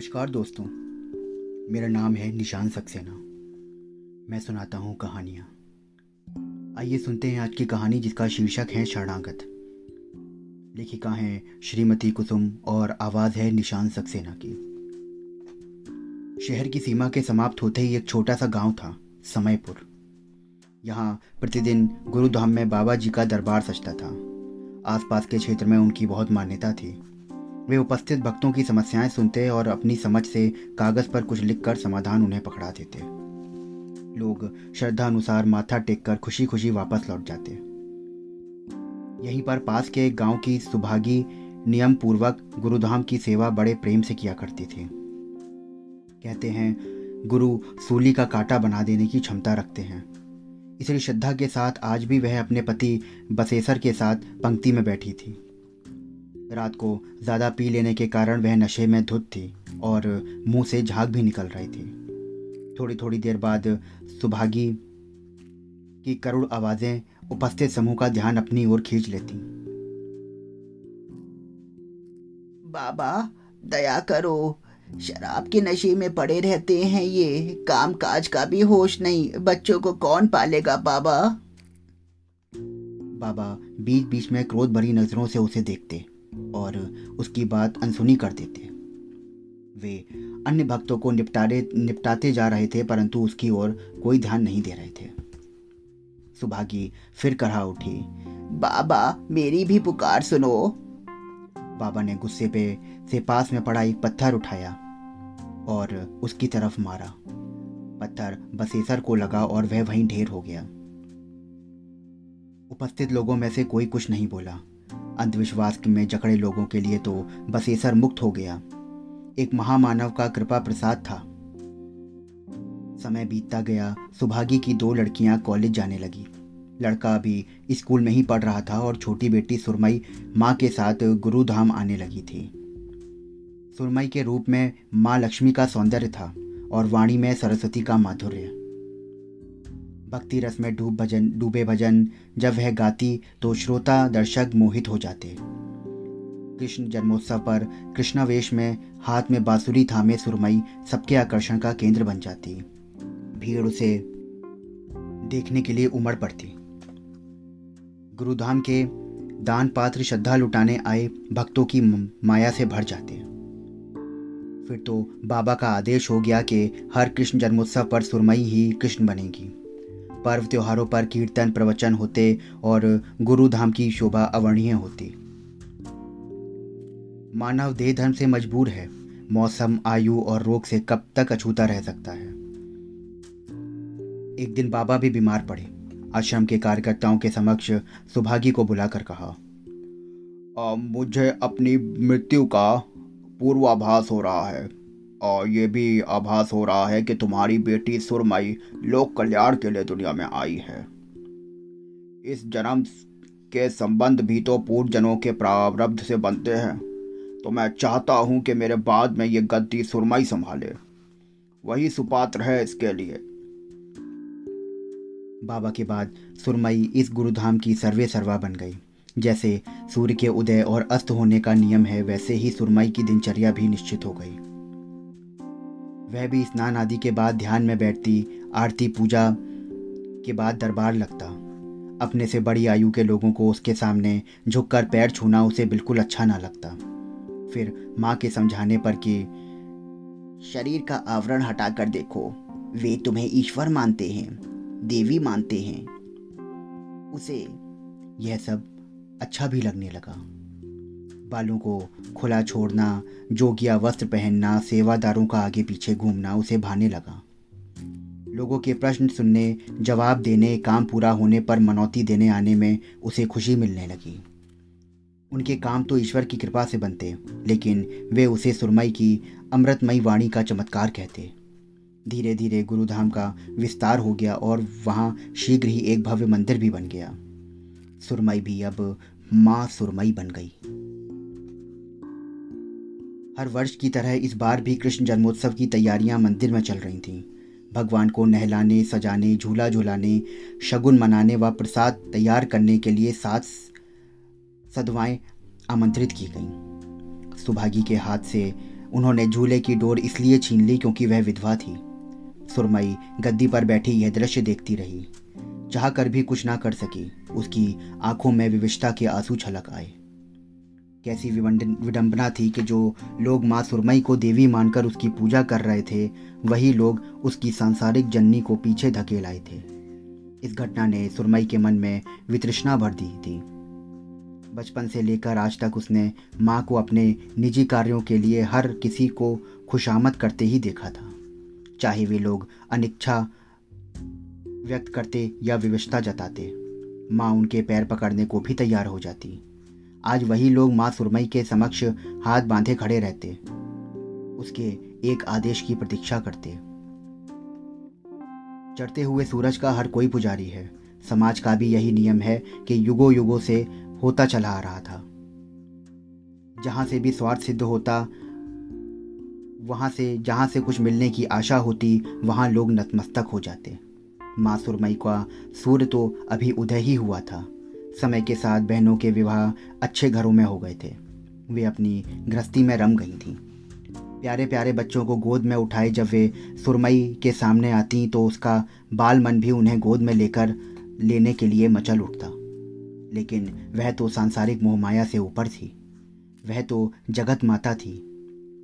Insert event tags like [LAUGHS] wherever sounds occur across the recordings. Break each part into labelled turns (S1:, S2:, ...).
S1: नमस्कार दोस्तों। मेरा नाम है निशान सक्सेना। मैं सुनाता हूँ कहानियाँ। आइए सुनते हैं आज की कहानी जिसका शीर्षक है शरणागत। लेखिका हैं श्रीमती कुसुम और आवाज़ है निशान सक्सेना की। शहर की सीमा के समाप्त होते ही एक छोटा सा गाँव था, समयपुर। यहाँ प्रतिदिन गुरुधाम में बाबा जी का दरबार सजता था। आसपास के क्षेत्र में उनकी बहुत मान्यता थी। वे उपस्थित भक्तों की समस्याएँ सुनते और अपनी समझ से कागज़ पर कुछ लिखकर समाधान उन्हें पकड़ा देते। लोग श्रद्धा अनुसार माथा टेक कर खुशी खुशी वापस लौट जाते। यहीं पर पास के एक गाँव की सुभागी नियम पूर्वक गुरुधाम की सेवा बड़े प्रेम से किया करती थी। कहते हैं, गुरु सूली का कांटा बना देने की क्षमता रखते हैं। इसलिए श्रद्धा के साथ आज भी वह अपने पति बसेसर के साथ पंक्ति में बैठी थी। रात को ज़्यादा पी लेने के कारण वह नशे में धुत थी और मुँह से झाग भी निकल रही थी। थोड़ी थोड़ी देर बाद सुभागी की करुण आवाज़ें उपस्थित समूह का ध्यान अपनी ओर खींच लेती।
S2: बाबा दया करो। शराब के नशे में पड़े रहते हैं ये। काम काज का भी होश नहीं। बच्चों को कौन पालेगा बाबा?
S1: बाबा बीच बीच में क्रोध भरी नज़रों से उसे देखते। और उसकी बात अनसुनी कर देते वे अन्य भक्तों को निपटारे, निपटाते जा रहे थे, परंतु उसकी ओर कोई ध्यान नहीं दे रहे थे। सुभागी फिर कहा उठी,
S2: बाबा, मेरी भी पुकार सुनो।
S1: बाबा ने गुस्से पे, से पास में पड़ा एक पत्थर उठाया और उसकी तरफ़ मारा। पत्थर बसेसर को लगा और वह वहीं ढेर हो गया। उपस्थित लोगों में से कोई कुछ नहीं बोला। अंधविश्वास में जकड़े लोगों के लिए तो बसेसर मुक्त हो गया। एक महामानव का कृपा प्रसाद था। समय बीतता गया, सुभागी की दो लड़कियाँ कॉलेज जाने लगी। लड़का अभी स्कूल में ही पढ़ रहा था और छोटी बेटी सुरमई माँ के साथ गुरुधाम आने लगी थी। सुरमई के रूप में माँ लक्ष्मी का सौंदर्य था और वाणी में सरस्वती का माधुर्य। भक्ति रस में डूब भजन, डूबे भजन, जब वह गाती तो श्रोता, दर्शक मोहित हो जाते। कृष्ण जन्मोत्सव पर कृष्णावेश में हाथ में बांसुरी, थामे सुरमई, सबके आकर्षण का केंद्र बन जाती। भीड़ उसे देखने के लिए उमड़ पड़ती। गुरुधाम के दान पात्र श्रद्धा लुटाने आए भक्तों की माया से भर जाते। फिर तो बाबा का आदेश हो गया कि हर कृष्ण जन्मोत्सव पर सुरमई ही कृष्ण बनेगी। पर्व त्योहारों पर कीर्तन प्रवचन होते और गुरुधाम की शोभा अवर्णीय होती। मानव देह धर्म से मजबूर है। मौसम आयु और रोग से कब तक अछूता रह सकता है? एक दिन बाबा भी बीमार पड़े। आश्रम के कार्यकर्ताओं के समक्ष सुभागी को बुलाकर कहा आ, मुझे अपनी मृत्यु का पूर्वाभास हो रहा है। और ये भी आभास हो रहा है कि तुम्हारी बेटी सुरमई लोक कल्याण के लिए दुनिया में आई है। इस जन्म के संबंध भी तो पूर्व जनों के प्रारब्ध से बनते हैं। तो मैं चाहता हूँ कि मेरे बाद में ये गद्दी सुरमई संभाले। वही सुपात्र है इसके लिए। बाबा के बाद सुरमई इस गुरुधाम की सर्वे सर्वा बन गई। जैसे सूर्य के उदय और अस्त होने का नियम है, वैसे ही सुरमई की दिनचर्या भी निश्चित हो गई। वह भी स्नान आदि के बाद ध्यान में बैठती, आरती पूजा के बाद दरबार लगता। अपने से बड़ी आयु के लोगों को उसके सामने झुककर पैर छूना उसे बिल्कुल अच्छा ना लगता। फिर माँ के समझाने पर कि,
S2: शरीर का आवरण हटाकर देखो, वे तुम्हें ईश्वर मानते हैं, देवी मानते हैं।
S1: उसे यह सब अच्छा भी लगने लगा। बालों को खुला छोड़ना, जोगिया वस्त्र पहनना, सेवादारों का आगे पीछे घूमना, उसे भाने लगा। लोगों के प्रश्न सुनने, जवाब देने, काम पूरा होने पर मनौती देने आने में उसे खुशी मिलने लगी। उनके काम तो ईश्वर की कृपा से बनते, लेकिन वे उसे सुरमई की अमृतमयी वाणी का चमत्कार कहते। धीरे धीरे गुरुधाम का विस्तार हो गया और वहाँ शीघ्र ही एक भव्य मंदिर भी बन गया। सुरमई भी अब माँ सुरमई बन गई। हर वर्ष की तरह इस बार भी कृष्ण जन्मोत्सव की तैयारियाँ मंदिर में चल रही थीं। भगवान को नहलाने, सजाने, झूला झूलाने, शगुन मनाने व प्रसाद तैयार करने के लिए सात सदवाएँ आमंत्रित की गईं। सुभागी के हाथ से उन्होंने झूले की डोर इसलिए छीन ली क्योंकि वह विधवा थी। सुरमई गद्दी पर बैठी यह दृश्य देखती रही। चाह कर भी कुछ ना कर सकी, उसकी आँखों में विविशता के आँसू छलक आए। कैसी विडंबना थी कि जो लोग माँ सुरमई को देवी मानकर उसकी पूजा कर रहे थे, वही लोग उसकी सांसारिक जननी को पीछे धकेल आए थे। इस घटना ने सुरमई के मन में वितृष्णा भर दी थी। बचपन से लेकर आज तक उसने माँ को अपने निजी कार्यों के लिए हर किसी को खुशामद करते ही देखा था। चाहे वे लोग अनिच्छा व्यक्त करते या विवशता जताते, माँ उनके पैर पकड़ने को भी तैयार हो जाती। आज वही लोग माँ सुरमई के समक्ष हाथ बांधे खड़े रहते। उसके एक आदेश की प्रतीक्षा करते। चढ़ते हुए सूरज का हर कोई पुजारी है। समाज का भी यही नियम है कि युगो युगों से होता चला आ रहा था। जहाँ से भी स्वार्थ सिद्ध होता, वहाँ से, जहाँ से कुछ मिलने की आशा होती, वहाँ लोग नतमस्तक हो जाते। माँ सुरमई का सूर्य तो अभी उदय ही हुआ था। समय के साथ बहनों के विवाह अच्छे घरों में हो गए थे। वे अपनी गृहस्थी में रम गई थीं। प्यारे प्यारे बच्चों को गोद में उठाए जब वे सुरमई के सामने आती तो उसका बाल मन भी उन्हें गोद में लेकर लेने के लिए मचल उठता। लेकिन वह तो सांसारिक मोहमाया से ऊपर थी। वह तो जगत माता थी।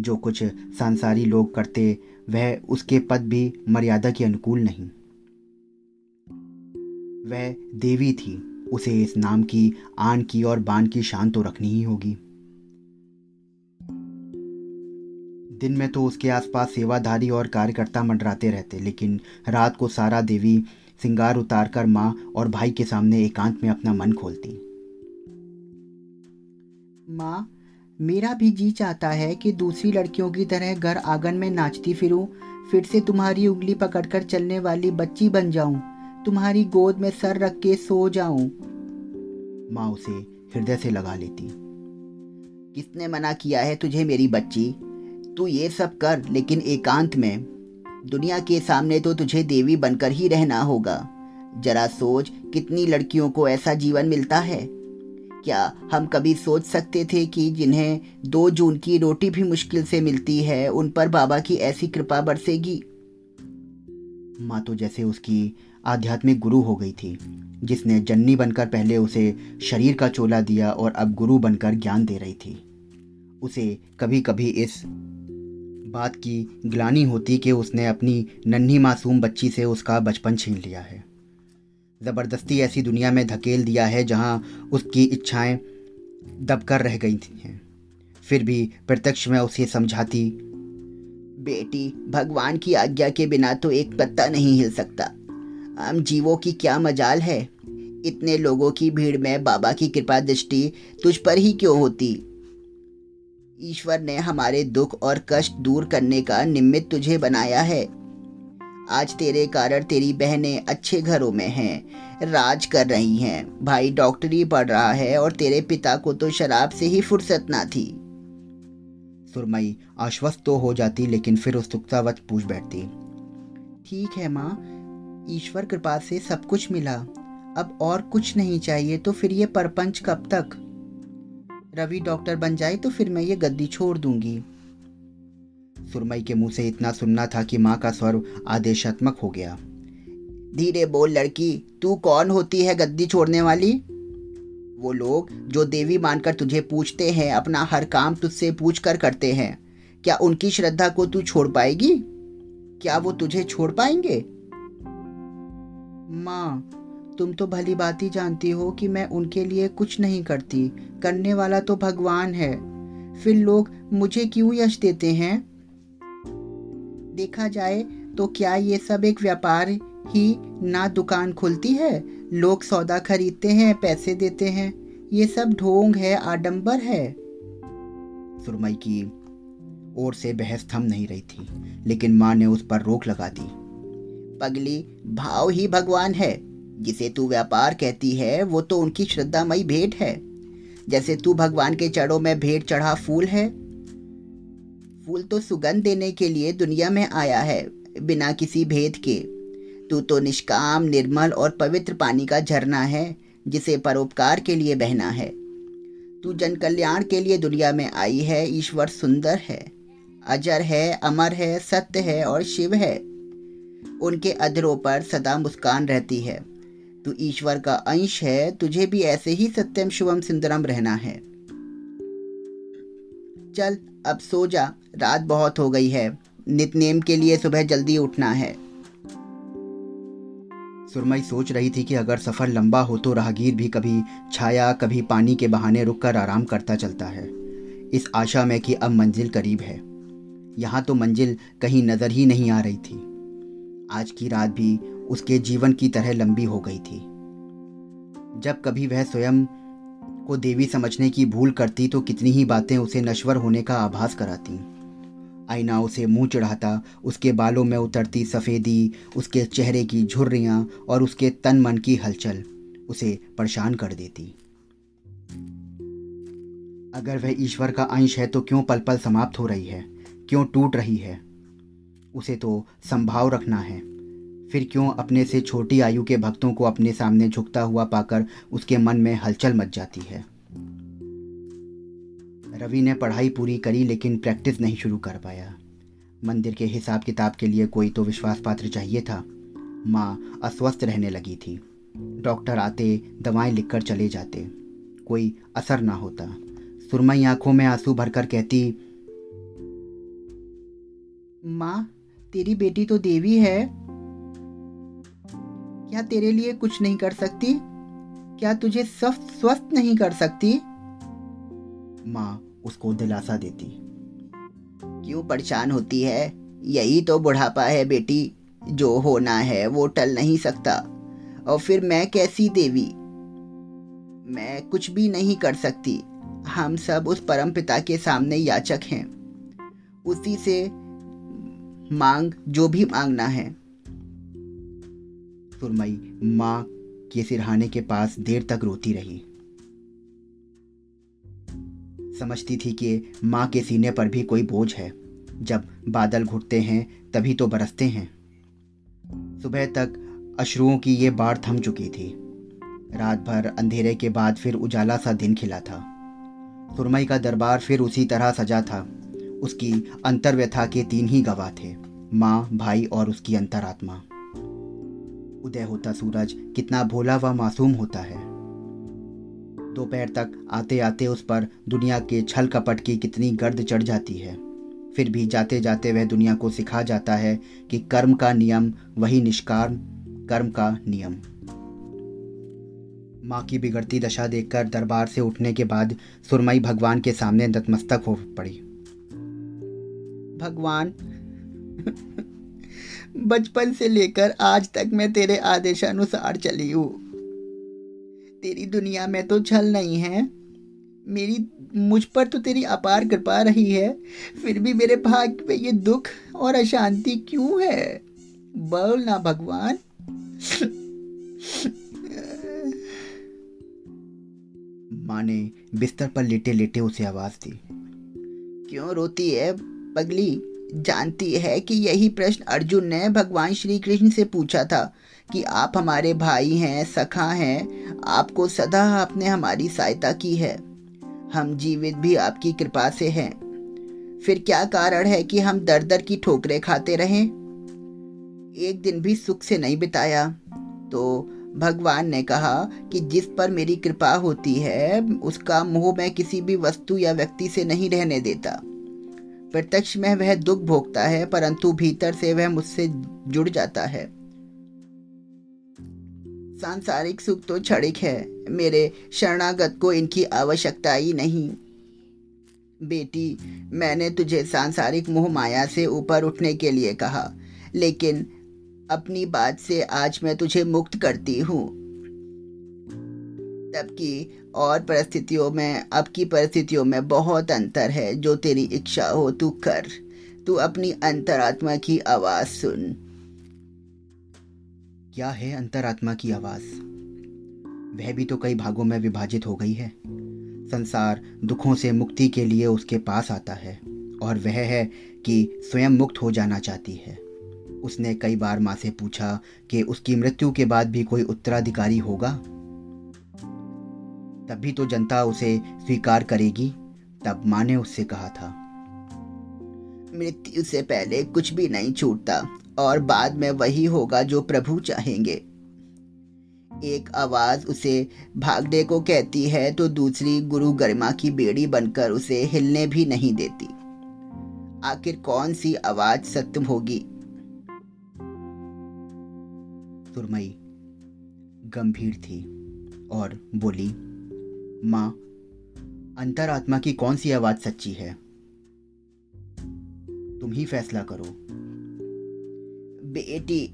S1: जो कुछ सांसारी लोग करते, वह उसके पद भी मर्यादा के अनुकूल नहीं। वह देवी थी। उसे इस नाम की, आन की और बान की शान तो रखनी ही होगी। दिन में तो उसके आसपास सेवाधारी और कार्यकर्ता मंडराते रहते, लेकिन रात को सारा देवी सिंगार उतार कर माँ और भाई के सामने एकांत में अपना मन खोलती।
S2: माँ, मेरा भी जी चाहता है कि दूसरी लड़कियों की तरह घर आँगन में नाचती फिरूं, फिर से तुम्हारी उंगली पकड़कर चलने वाली बच्ची बन जाऊँ। तुम्हारी गोद में सर रख के सो जाऊँ।
S1: माँ उसे हृदय से लगा लेती।
S2: किसने मना किया है तुझे मेरी बच्ची? तू ये सब कर, लेकिन एकांत में। दुनिया के सामने तो तुझे देवी बनकर ही रहना होगा। जरा सोच, कितनी लड़कियों को ऐसा जीवन मिलता है? क्या हम कभी सोच सकते थे कि जिन्हें दो जून की रोटी भी मुश्किल से मिलती है, उन पर बाबा की ऐसी कृपा बरसेगी?
S1: माँ तो जैसे उसकी आध्यात्मिक गुरु हो गई थी, जिसने जन्नी बनकर पहले उसे शरीर का चोला दिया और अब गुरु बनकर ज्ञान दे रही थी। उसे कभी कभी इस बात की ग्लानी होती कि उसने अपनी नन्ही मासूम बच्ची से उसका बचपन छीन लिया है। ज़बरदस्ती ऐसी दुनिया में धकेल दिया है जहाँ उसकी इच्छाएँ दबकर रह गई थी फिर भी प्रत्यक्ष में उसे समझाती
S2: बेटी, भगवान की आज्ञा के बिना तो एक पत्ता नहीं हिल सकता। आम जीवों की क्या मजाल है? इतने लोगों की भीड़ में बाबा की कृपा दृष्टि तुझ पर ही क्यों होती? ईश्वर ने हमारे दुख और कष्ट दूर करने का निमित्त तुझे बनाया है। आज तेरे कारण तेरी बहनें अच्छे घरों में हैं, राज कर रही हैं। भाई डॉक्टरी पढ़ रहा है और तेरे पिता को तो शराब से ही फुर्सत ना थी।
S1: सुरमई आश्वस्त तो हो जाती, लेकिन फिर उत्सुकतावत पूछ बैठती,
S2: ठीक है माँ, ईश्वर कृपा से सब कुछ मिला। अब और कुछ नहीं चाहिए तो फिर ये परपंच कब तक? रवि डॉक्टर बन जाए तो फिर मैं ये गद्दी छोड़ दूँगी।
S1: सुरमई के मुँह से इतना सुनना था कि माँ का स्वर आदेशात्मक हो गया।
S2: धीरे बोल लड़की, तू कौन होती है गद्दी छोड़ने वाली? वो लोग जो देवी मानकर तुझे पूछते हैं, अपना हर काम तुझसे पूछ कर करते हैं। क्या उनकी श्रद्धा को तू छोड़ पाएगी? क्या वो तुझे छोड़ पाएँगे? माँ, तुम तो भली बात ही जानती हो कि मैं उनके लिए कुछ नहीं करती। करने वाला तो भगवान है। फिर लोग मुझे क्यों यश देते हैं? देखा जाए तो क्या ये सब एक व्यापार ही ना दुकान खुलती है? लोग सौदा खरीदते हैं, पैसे देते हैं। ये सब ढोंग है, आडंबर है।
S1: सुरमई की ओर से बहस थम नहीं रही थी, लेकिन माँ ने उस पर रोक लगा दी।
S2: पगली, भाव ही भगवान है। जिसे तू व्यापार कहती है, वो तो उनकी श्रद्धामयी भेंट है। जैसे तू भगवान के चढ़ों में भेंट चढ़ा फूल है। फूल तो सुगंध देने के लिए दुनिया में आया है, बिना किसी भेद के। तू तो निष्काम, निर्मल और पवित्र पानी का झरना है, जिसे परोपकार के लिए बहना है। तू जन कल्याण के लिए दुनिया में आई है, ईश्वर सुंदर है। अजर है, अमर है, सत्य है और शिव है। उनके अधरों पर सदा मुस्कान रहती है। तू ईश्वर का अंश है, तुझे भी ऐसे ही सत्यम, शुभम, सुंदरम रहना है। चल, अब सो जा, रात बहुत हो गई है। नितनेम के लिए सुबह जल्दी उठना है।
S1: सुरमई सोच रही थी कि अगर सफ़र लंबा हो तो राहगीर भी कभी छाया, कभी पानी के बहाने रुककर आराम करता चलता है। इस आशा में कि अब मंजिल करीब है। यहाँ तो मंजिल कहीं नज़र ही नहीं आ रही थी। आज की रात भी उसके जीवन की तरह लंबी हो गई थी। जब कभी वह स्वयं को देवी समझने की भूल करती तो कितनी ही बातें उसे नश्वर होने का आभास कराती। आईना उसे मुँह चढ़ाता, उसके बालों में उतरती सफ़ेदी, उसके चेहरे की झुर्रियाँ और उसके तन मन की हलचल, उसे परेशान कर देती। अगर वह ईश्वर का अंश है तो क्यों पल पल समाप्त हो रही है? क्यों टूट रही है? उसे तो संभाव रखना है। फिर क्यों अपने से छोटी आयु के भक्तों को अपने सामने झुकता हुआ पाकर उसके मन में हलचल मच जाती है? रवि ने पढ़ाई पूरी करी, लेकिन प्रैक्टिस नहीं शुरू कर पाया। मंदिर के हिसाब किताब के लिए कोई तो विश्वास पात्र चाहिए था। माँ अस्वस्थ रहने लगी थी। डॉक्टर आते, दवाएँ लिखकर चले जाते। कोई असर ना होता। सुरमई आँखों में आँसू भरकर कहती,
S2: माँ, तेरी बेटी तो देवी है। क्या तेरे लिए कुछ नहीं कर सकती? क्या तुझे स्वस्थ स्वस्थ नहीं कर सकती?
S1: माँ उसको दिलासा देती।
S2: क्यों परेशान होती है? यही तो बुढ़ापा है बेटी। जो होना है वो टल नहीं सकता। और फिर मैं कैसी देवी? मैं कुछ भी नहीं कर सकती। हम सब उस परम पिता के सामने याचक हैं। उसी से मांग, जो भी मांगना है।
S1: सुरमई माँ के सिरहाने के पास देर तक रोती रही। समझती थी कि माँ के सीने पर भी कोई बोझ है। जब बादल घुटते हैं, तभी तो बरसते हैं। सुबह तक अश्रुओं की ये बाढ़ थम चुकी थी। रात भर अंधेरे के बाद फिर उजाला सा दिन खिला था। सुरमई का दरबार फिर उसी तरह सजा था। उसकी अंतर्व्यथा के तीन ही गवाह थे, माँ, भाई और उसकी अंतरात्मा। उदय होता सूरज कितना भोला व मासूम होता है। दोपहर तक आते आते उस पर दुनिया के छल कपट की कितनी गर्द चढ़ जाती है। फिर भी जाते जाते वह दुनिया को सिखा जाता है कि कर्म का नियम वही निष्काम, कर्म का नियम। माँ की बिगड़ती दशा देखकर दरबार से उठने के बाद सुरमई भगवान के सामने नतमस्तक हो पड़ी।
S2: भगवान, [LAUGHS] बचपन से लेकर आज तक मैं तेरे आदेशानुसार चली हूँ। तेरी दुनिया में तो छल नहीं है। मेरी, मुझ पर तो तेरी अपार कृपा रही है। फिर भी मेरे भाग्य में ये दुख और अशांति क्यों है? बोल ना भगवान।
S1: माँ ने बिस्तर पर लेटे लेटे उसे आवाज़ दी।
S2: क्यों रोती है पगली? जानती है कि यही प्रश्न अर्जुन ने भगवान श्री कृष्ण से पूछा था। कि आप हमारे भाई हैं, सखा हैं, आपको सदा आपने हमारी सहायता की है। हम जीवित भी आपकी कृपा से हैं। फिर क्या कारण है कि हम दर दर की ठोकरें खाते रहें? एक दिन भी सुख से नहीं बिताया। तो भगवान ने कहा कि जिस पर मेरी कृपा होती है, उसका मोह मैं किसी भी वस्तु या व्यक्ति से नहीं रहने देता। प्रत्यक्ष में वह दुख भोगता है, परंतु भीतर से वह मुझसे जुड़ जाता है। सांसारिक सुख तो क्षणिक है। मेरे शरणागत को इनकी आवश्यकता ही नहीं। बेटी, मैंने तुझे सांसारिक मोह माया से ऊपर उठने के लिए कहा, लेकिन अपनी बात से आज मैं तुझे मुक्त करती हूँ। तबकि और परिस्थितियों में, अब की परिस्थितियों में बहुत अंतर है, जो तेरी इच्छा हो तू कर। तू अपनी अंतरात्मा की आवाज़ सुन।
S1: क्या है अंतरात्मा की आवाज़? वह भी तो कई भागों में विभाजित हो गई है। संसार दुखों से मुक्ति के लिए उसके पास आता है, और वह है कि स्वयं मुक्त हो जाना चाहती है। उसने कई बार माँ से पूछा कि उसकी मृत्यु के बाद भी कोई उत्तराधिकारी होगा? तब भी तो जनता उसे स्वीकार करेगी, तब माँ ने उससे कहा था,
S2: मृत्यु से पहले कुछ भी नहीं छूटता। और बाद में वही होगा जो प्रभु चाहेंगे। एक आवाज़ उसे भागने को कहती है तो दूसरी गुरु गरिमा की बेड़ी बनकर उसे हिलने भी नहीं देती। आखिर कौन सी आवाज़ सत्य होगी?
S1: सुरमई, गंभीर थी और बोली, माँ, अंतरात्मा की कौन सी आवाज़ सच्ची है? तुम ही फैसला करो।
S2: बेटी।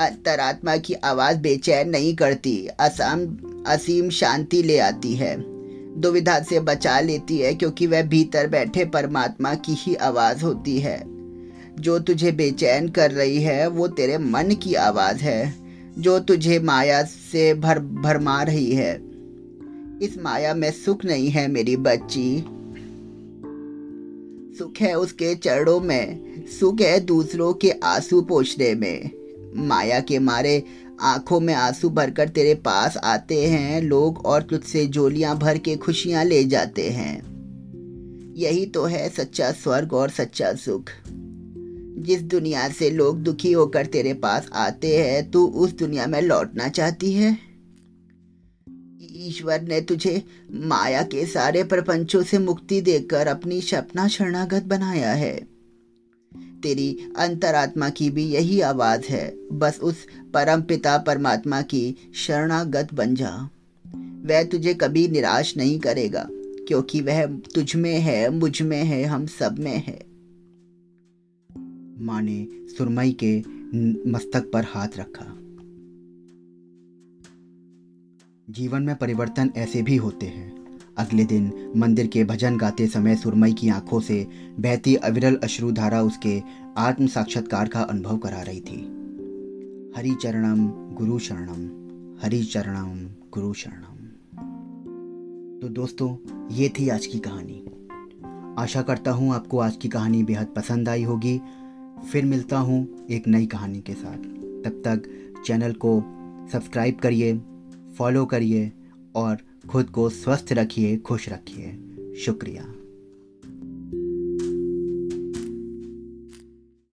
S2: अंतरात्मा की आवाज़ बेचैन नहीं करती। असम असीम शांति ले आती है। दुविधा से बचा लेती है क्योंकि वह भीतर बैठे परमात्मा की ही आवाज़ होती है। जो तुझे बेचैन कर रही है, वो तेरे मन की आवाज़ है। जो तुझे माया से भर भरमा रही है। इस माया में सुख नहीं है मेरी बच्ची। सुख है उसके चरणों में। सुख है दूसरों के आँसू पोछने में। माया के मारे आँखों में आँसू भरकर तेरे पास आते हैं, लोग और तुझसे जोलियाँ भर के खुशियाँ ले जाते हैं। यही तो है सच्चा स्वर्ग और सच्चा सुख। जिस दुनिया से लोग दुखी होकर तेरे पास आते हैं, तू उस दुनिया में लौटना चाहती है? ईश्वर ने तुझे माया के सारे प्रपंचों से मुक्ति देकर अपनी सपना शरणागत बनाया है। तेरी अंतरात्मा की भी यही आवाज़ है। बस उस परम पिता परमात्मा की शरणागत बन जा। वह तुझे कभी निराश नहीं करेगा, क्योंकि वह तुझ में है, मुझमें है, हम सब में है।
S1: माँ ने सुरमई के मस्तक पर हाथ रखा। जीवन में परिवर्तन ऐसे भी होते हैं। अगले दिन मंदिर के भजन गाते समय सुरमई की आँखों से बहती अविरल अश्रुधारा उसके आत्म साक्षात्कार का अनुभव करा रही थी। हरि चरणम, गुरु शरणम, हरि चरणम, गुरु शरणम। तो दोस्तों, ये थी आज की कहानी। आशा करता हूँ आपको आज की कहानी बेहद पसंद आई होगी। फिर मिलता हूँ एक नई कहानी के साथ। तब तक चैनल को सब्सक्राइब करिए, फॉलो करिए और खुद को स्वस्थ रखिए खुश रखिए। शुक्रिया।